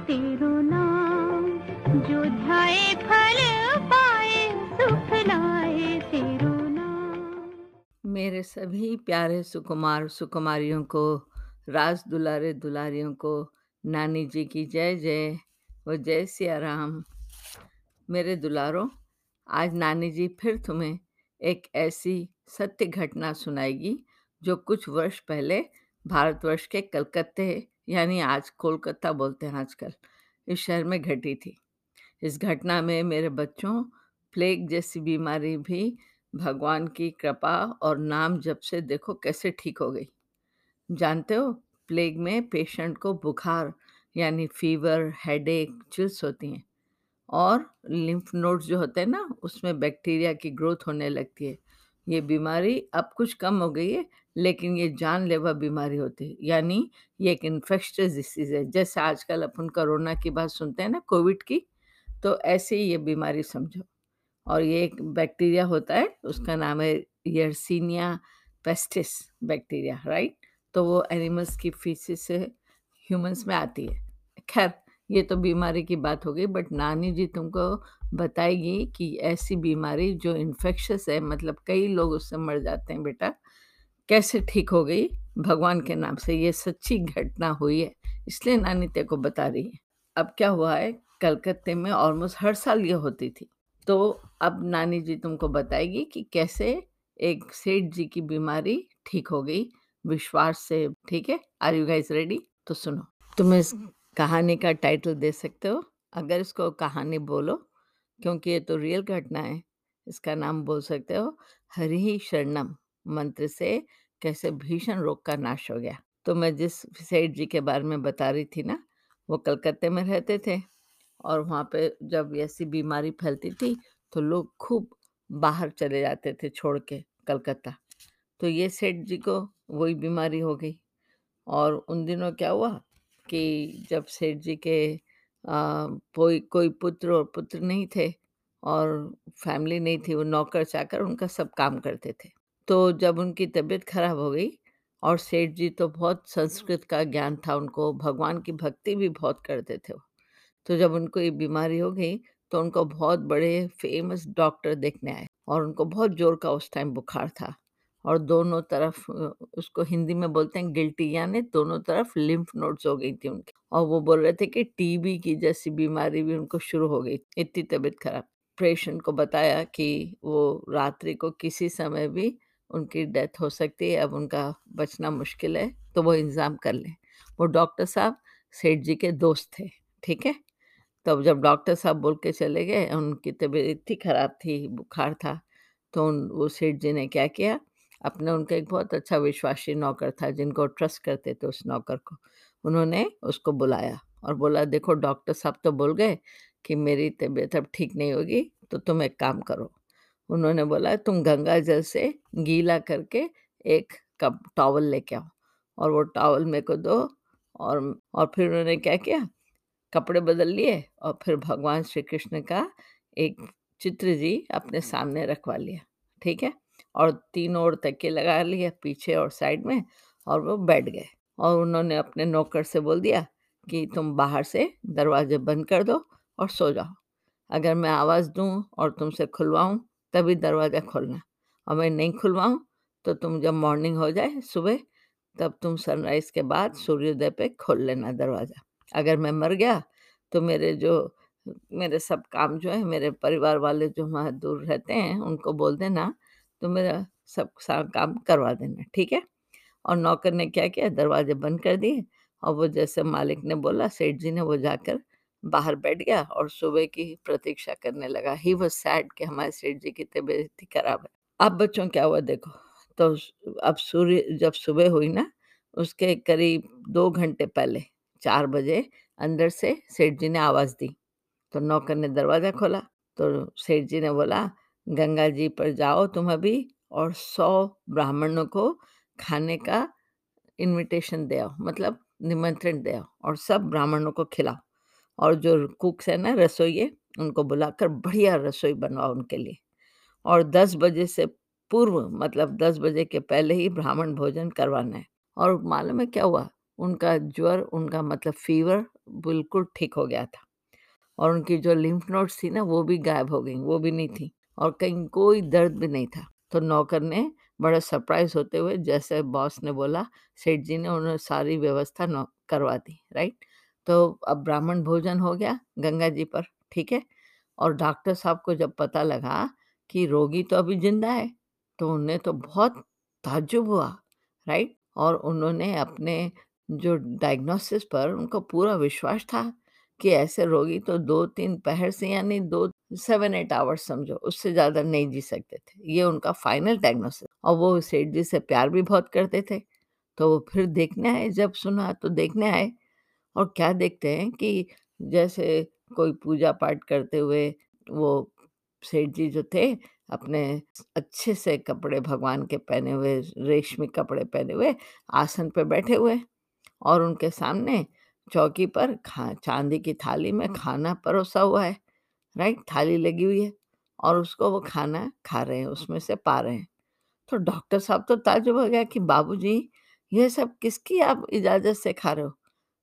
तेरो नाम, जो ध्याए, फल पाए, सुख लाए, तेरो नाम। मेरे सभी प्यारे सुकुमार, सुकुमारियों को राज दुलारे दुलारियों को, नानी जी की जय जय वो जय सिया राम। मेरे दुलारों, आज नानी जी फिर तुम्हें एक ऐसी सत्य घटना सुनाएगी, जो कुछ वर्ष पहले, भारतवर्ष के कलकत्ते यानी आज कोलकाता बोलते हैं आजकल, इस शहर में घटी थी। इस घटना में मेरे बच्चों, प्लेग जैसी बीमारी भी भगवान की कृपा और नाम जब से देखो कैसे ठीक हो गई। जानते हो, प्लेग में पेशेंट को बुखार यानी फीवर, हेडेक, चिल्स होती हैं और लिम्फ नोड्स जो होते हैं ना, उसमें बैक्टीरिया की ग्रोथ होने लगती है। ये बीमारी अब कुछ कम हो गई है लेकिन ये जानलेवा बीमारी होती है, यानी ये एक इन्फेक्शियस डिसीज है। जैसे आजकल अपन कोरोना की बात सुनते हैं ना, कोविड की तो ऐसे ही ये बीमारी समझो। और ये एक बैक्टीरिया होता है, उसका नाम है यर्सीनिया पेस्टिस बैक्टीरिया राइट तो वो एनिमल्स की फीसिस से ह्यूमंस में आती है। खैर, ये तो बीमारी की बात हो गई बट नानी जी तुमको बताएगी कि ऐसी बीमारी जो इन्फेक्शस है मतलब कई लोग उससे मर जाते हैं बेटा कैसे ठीक हो गई? भगवान के नाम से ये सच्ची घटना हुई है, इसलिए नानी तेरे को बता रही है। अब क्या हुआ है, कलकत्ते में ऑलमोस्ट हर साल ये होती थी। तो अब नानी जी तुमको बताएगी कि कैसे एक सेठ जी की बीमारी ठीक हो गई, विश्वास से, ठीक है? आर यू गाइस रेडी तो सुनो, तुम इस कहानी का टाइटल दे सकते हो? अगर इसको कहानी बोलो, क्योंकि ये तो रियल घटना है, इसका नाम बोल सकते हो, हरि शरणम। मंत्र से कैसे भीषण रोग का नाश हो गया। तो मैं जिस सेठ जी के बारे में बता रही थी ना, वो कलकत्ते में रहते थे और वहाँ पे जब ऐसी बीमारी फैलती थी तो लोग खूब बाहर चले जाते थे छोड़ के कलकत्ता। तो ये सेठ जी को वही बीमारी हो गई और उन दिनों क्या हुआ कि जब सेठ जी के कोई कोई पुत्र और पुत्र नहीं थे और फैमिली नहीं थी, वो नौकर चाकर उनका सब काम करते थे। तो जब उनकी तबीयत खराब हो गई और सेठ जी तो बहुत संस्कृत का ज्ञान था उनको भगवान की भक्ति भी बहुत करते थे वो। तो जब उनको ये बीमारी हो गई तो उनको बहुत बड़े फ़ेमस डॉक्टर देखने आए और उनको बहुत ज़ोर का उस टाइम बुखार था और दोनों तरफ़ उसको हिंदी में बोलते हैं गिल्टी यानी दोनों तरफ़ लिम्फ नोड्स हो गई थी उनकी और वो बोल रहे थे कि टीबी की जैसी बीमारी भी उनको शुरू हो गई इतनी तबीयत खराब। पेशेंट को बताया कि वो रात्रि को किसी समय भी उनकी डेथ हो सकती है, अब उनका बचना मुश्किल है तो वो इंतज़ाम कर लें। वो डॉक्टर साहब सेठ जी के दोस्त थे, ठीक है? तब जब डॉक्टर साहब बोल के चले गए, उनकी तबीयत इतनी ख़राब थी, बुखार था तो उन, वो सेठ जी ने क्या किया? अपने उनका एक बहुत अच्छा विश्वासी नौकर था, जिनको ट्रस्ट करते थे उस नौकर को। उन्होंने उसको बुलाया और बोला, देखो, डॉक्टर साहब तो बोल गए कि मेरी तबीयत अब ठीक नहीं होगी तो तुम एक काम करो उन्होंने बोला, तुम गंगा जल से गीला करके एक कप टॉवल लेके आओ। और वो टॉवल मेरे को दो और और फिर उन्होंने क्या किया? कपड़े बदल लिए और फिर भगवान श्री कृष्ण का एक चित्र जी अपने सामने रखवा लिया, ठीक है? और तीनों ओर तकिए लगा लिए पीछे और साइड में और वो बैठ गए। और उन्होंने अपने नौकर से बोल दिया कि, तुम बाहर से दरवाजे बंद कर दो और सो जाओ। अगर मैं आवाज़ दूँ और तुमसे खुलवाऊँ तभी दरवाज़ा खोलना। और मैं नहीं खुलवाऊँ तो तुम जब मॉर्निंग हो जाए सुबह, तब तुम सनराइज़ के बाद सूर्योदय पे खोल लेना दरवाज़ा। अगर मैं मर गया तो मेरे जो, मेरे सब काम जो है, मेरे परिवार वाले जो वहाँ दूर रहते हैं, उनको बोल देना तो मेरा सब काम करवा देना, ठीक है? और नौकर ने क्या किया? दरवाजे बंद कर दिए, और वो जैसे मालिक ने बोला, सेठ जी ने वो जाकर बाहर बैठ गया और सुबह की प्रतीक्षा करने लगा। ही वो सैड कि हमारे सेठ जी की तबीयत खराब है। अब बच्चों क्या हुआ देखो तो अब सूर्य जब सुबह हुई ना, उसके करीब दो घंटे पहले, चार बजे अंदर से सेठ जी ने आवाज़ दी। तो नौकर ने दरवाज़ा खोला तो सेठ जी ने बोला, गंगा जी पर जाओ तुम अभी और सौ ब्राह्मणों को खाने का इनविटेशन दे आओ मतलब निमंत्रण दे आओ और सब ब्राह्मणों को खिलाओ। और जो कुक्स है ना रसोइये उनको बुलाकर बढ़िया रसोई बनवाओ उनके लिए। और 10 बजे से पूर्व मतलब 10 बजे के पहले ही ब्राह्मण भोजन करवाना है। और मालूम है क्या हुआ? उनका ज्वर, उनका मतलब फ़ीवर बिल्कुल ठीक हो गया था। और उनकी जो लिम्फ नोड्स थी ना, वो भी गायब हो गई, वो भी नहीं थी। और कहीं कोई दर्द भी नहीं था। तो नौकर ने बड़ा सरप्राइज़ होते हुए जैसे बॉस ने बोला, सेठ जी ने उन्हें सारी व्यवस्था करवा दी, राइट? तो अब ब्राह्मण भोजन हो गया गंगा जी पर, ठीक है? और डॉक्टर साहब को जब पता लगा कि रोगी तो अभी ज़िंदा है, तो उन्हें तो बहुत ताज्जुब हुआ, राइट? और उन्होंने अपने जो डायग्नोसिस पर उनको पूरा विश्वास था कि ऐसे रोगी तो 2-3 पहर से यानी 2 7-8 आवर्स समझो, उससे ज़्यादा नहीं जी सकते थे। ये उनका फाइनल डायग्नोसिस और वो सेठ जी से प्यार भी बहुत करते थे। तो वो फिर देखने आए, जब सुना तो देखने आए और क्या देखते हैं कि जैसे कोई पूजा-पाठ करते हुए वो सेठ जी जो थे, अपने अच्छे से कपड़े भगवान के पहने हुए, रेशमी कपड़े पहने हुए, आसन पे बैठे हुए और उनके सामने चौकी पर खा चांदी की थाली में खाना परोसा हुआ है, राइट? थाली लगी हुई है और उसको वो खाना खा रहे हैं, उसमें से पा रहे हैं। तो डॉक्टर साहब तो ताजुब हो गया कि बाबूजी, ये सब किसकी आप इजाज़त से खा रहे हो?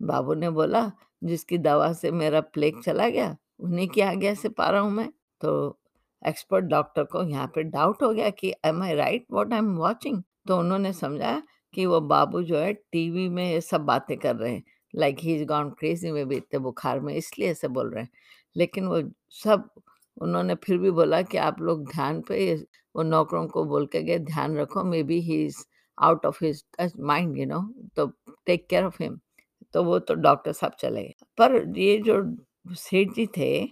बाबू ने बोला, जिसकी दवा से मेरा प्लेग चला गया, उन्हीं की आज्ञा से पा रहा हूँ मैं। तो एक्सपर्ट डॉक्टर को यहाँ पे डाउट हो गया कि am I right what I am watching तो उन्होंने समझा कि वो बाबू जो है टीवी में ये सब बातें कर रहे हैं, like he is gone crazy में भी इतने बुखार में इसलिए ऐसे बोल रहे हैं। लेकिन वो सब उन्होंने फिर भी बोला कि आप लोग ध्यान पे वो नौकरों को बोल के गए ध्यान रखो maybe he is out of his mind you know तो टेक केयर ऑफ़ हिम। तो वो तो डॉक्टर साहब चले गए। पर ये जो सेठ जी थे,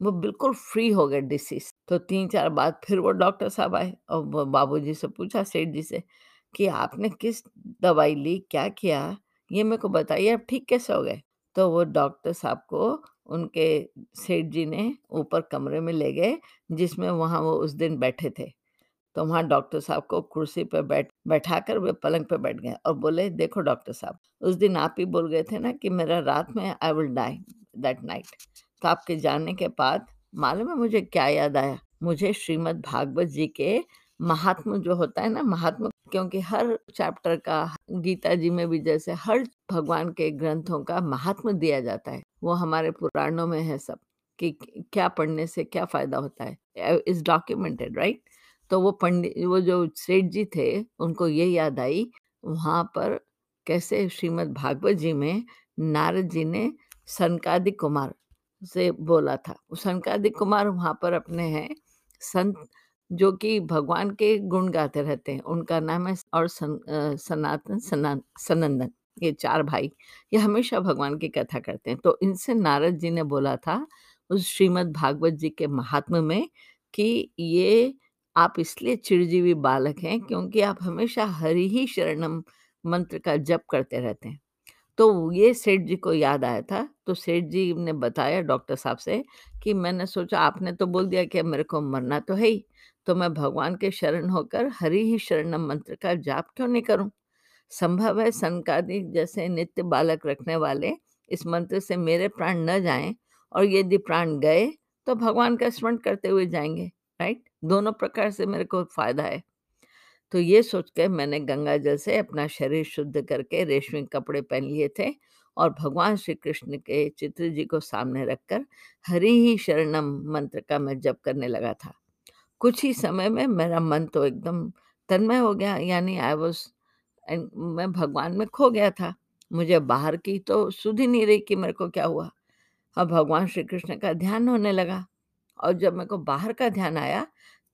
वो बिल्कुल फ्री हो गए डिसीज़ तो 3-4 बाद फिर वो डॉक्टर साहब आए और वो बाबूजी से पूछा सेठ जी से कि आपने किस दवाई ली, क्या किया? ये मेरे को बताइए आप ठीक कैसे हो गए? तो वो डॉक्टर साहब को उनके सेठ जी ने ऊपर कमरे में ले गए, जिसमें वहाँ वो उस दिन बैठे थे। तो वहाँ डॉक्टर साहब को कुर्सी पे बैठ बैठा कर वे पलंग पे बैठ गए और बोले, "देखो डॉक्टर साहब, उस दिन आप ही बोल गए थे ना कि मेरा रात में I will die that night. तो आपके जाने के बाद मालूम है मुझे क्या याद आया? मुझे श्रीमद् भागवत जी के महात्मा जो होता है ना महात्मा क्योंकि हर चैप्टर का गीता जी में भी जैसे हर भगवान के ग्रंथों का महात्म्य दिया जाता है। वो हमारे पुराणों में है सब कि क्या पढ़ने से क्या फ़ायदा होता है। Is documented right? तो वो पंडित वो जो सेठ जी थे, उनको ये याद आई, वहाँ पर कैसे श्रीमद् भागवत जी में नारद जी ने सनकादिक कुमार से बोला था। सनकादिक कुमार वहाँ पर अपने हैं संत जो कि भगवान के गुण गाते रहते हैं। उनका नाम है और सन सनातन, सना सनंदन, ये चार भाई, ये हमेशा भगवान की कथा करते हैं। तो इनसे नारद जी ने बोला था, उस श्रीमद् भागवत जी के महात्म्य में कि ये आप इसलिए चिरजीवी बालक हैं क्योंकि आप हमेशा हरि ही शरणम मंत्र का जप करते रहते हैं। तो ये सेठ जी को याद आया था, तो सेठ जी ने बताया डॉक्टर साहब से कि मैंने सोचा आपने तो बोल दिया कि मेरे को मरना तो है ही, तो मैं भगवान के शरण होकर हरि ही शरणम मंत्र का जाप क्यों नहीं करूँ? संभव है सनकादिक जैसे नित्य बालक रखने वाले इस मंत्र से मेरे प्राण न जाएँ और यदि प्राण गए, तो भगवान का स्मरण करते हुए जाएँगे, राइट? दोनों प्रकार से मेरे को फ़ायदा है। तो ये सोच के मैंने गंगा जल से अपना शरीर शुद्ध करके रेशमी कपड़े पहन लिए थे और भगवान श्री कृष्ण के चित्र जी को सामने रखकर हरि ही शरणम मंत्र का मैं जप करने लगा था। कुछ ही समय में मेरा मन तो एकदम तन्मय हो गया, यानी आई वाज़ मैं भगवान में खो गया था। मुझे बाहर की तो सुध ही नहीं रही कि मेरे को क्या हुआ। अब भगवान श्री कृष्ण का ध्यान होने लगा और जब मेरे को बाहर का ध्यान आया,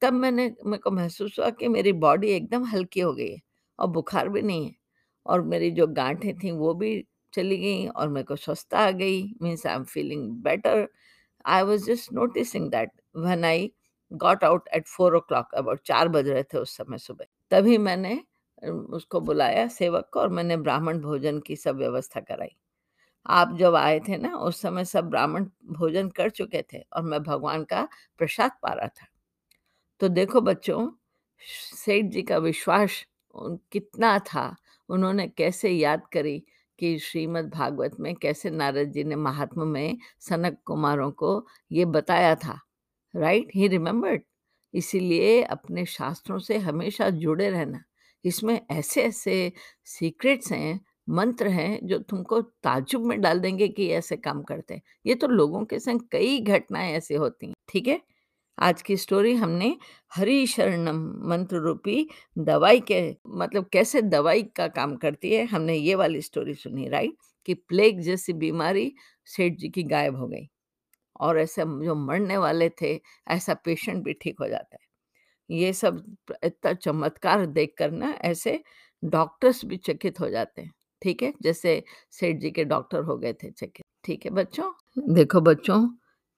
तब मैंने मेरे को महसूस हुआ कि मेरी बॉडी एकदम हल्की हो गई है और बुखार भी नहीं है और मेरी जो गाँठें थीं वो भी चली गईं और मेरे को स्वस्थता आ गई means I am feeling better. I was just noticing that when I got out at 4 o'clock about 4 बज रहे थे उस समय सुबह। तभी मैंने उसको बुलाया सेवक को और मैंने ब्राह्मण भोजन की सब व्यवस्था कराई। आप जब आए थे ना, उस समय सब ब्राह्मण भोजन कर चुके थे और मैं भगवान का प्रसाद पा रहा था। तो देखो बच्चों, सेठ जी का विश्वास कितना था, उन्होंने कैसे याद करी कि श्रीमद् भागवत में कैसे नारद जी ने महात्मा में सनक कुमारों को ये बताया था, राइट? ही रिमेम्बर्ड इसीलिए अपने शास्त्रों से हमेशा जुड़े रहना। इसमें ऐसे-ऐसे सीक्रेट्स हैं, मंत्र हैं जो तुमको ताज्जुब में डाल देंगे कि ऐसे काम करते हैं। ये तो लोगों के संग कई घटनाएँ ऐसी होती हैं, ठीक है? आज की स्टोरी हमने हरी शरणम मंत्र रूपी दवाई के मतलब कैसे दवाई का काम करती है, हमने ये वाली स्टोरी सुनी राइट? कि प्लेग जैसी बीमारी सेठ जी की गायब हो गई और ऐसे जो मरने वाले थे, ऐसा पेशेंट भी ठीक हो जाता है। ये सब इतना चमत्कार देखकर ना ऐसे डॉक्टर्स भी चकित हो जाते हैं, ठीक है? जैसे सेठ जी के डॉक्टर हो गए थे चकित, ठीक है बच्चों? देखो बच्चों,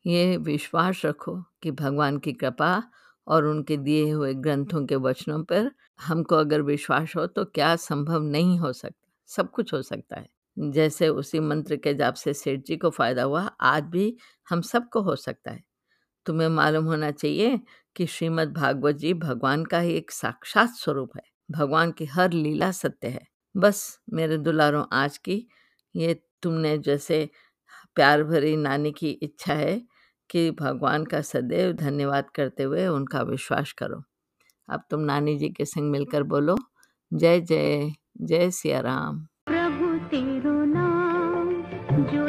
ये विश्वास रखो कि भगवान की कृपा और उनके दिए हुए ग्रंथों के वचनों पर हमको अगर विश्वास हो तो क्या संभव नहीं हो सकता, सब कुछ हो सकता है। जैसे उसी मंत्र के जाप से सेठ जी को फ़ायदा हुआ, आज भी हम सबको हो सकता है। तुम्हें मालूम होना चाहिए कि श्रीमद् भागवत जी भगवान का ही एक साक्षात स्वरूप है। भगवान की हर लीला सत्य है। बस मेरे दुलारों, आज की ये तुमने जैसे प्यार भरी नानी की इच्छा है कि भगवान का सदैव धन्यवाद करते हुए उनका विश्वास करो। अब तुम नानी जी के संग मिलकर बोलो, जय जय जय सिया राम प्रभु तेरो नाम, जो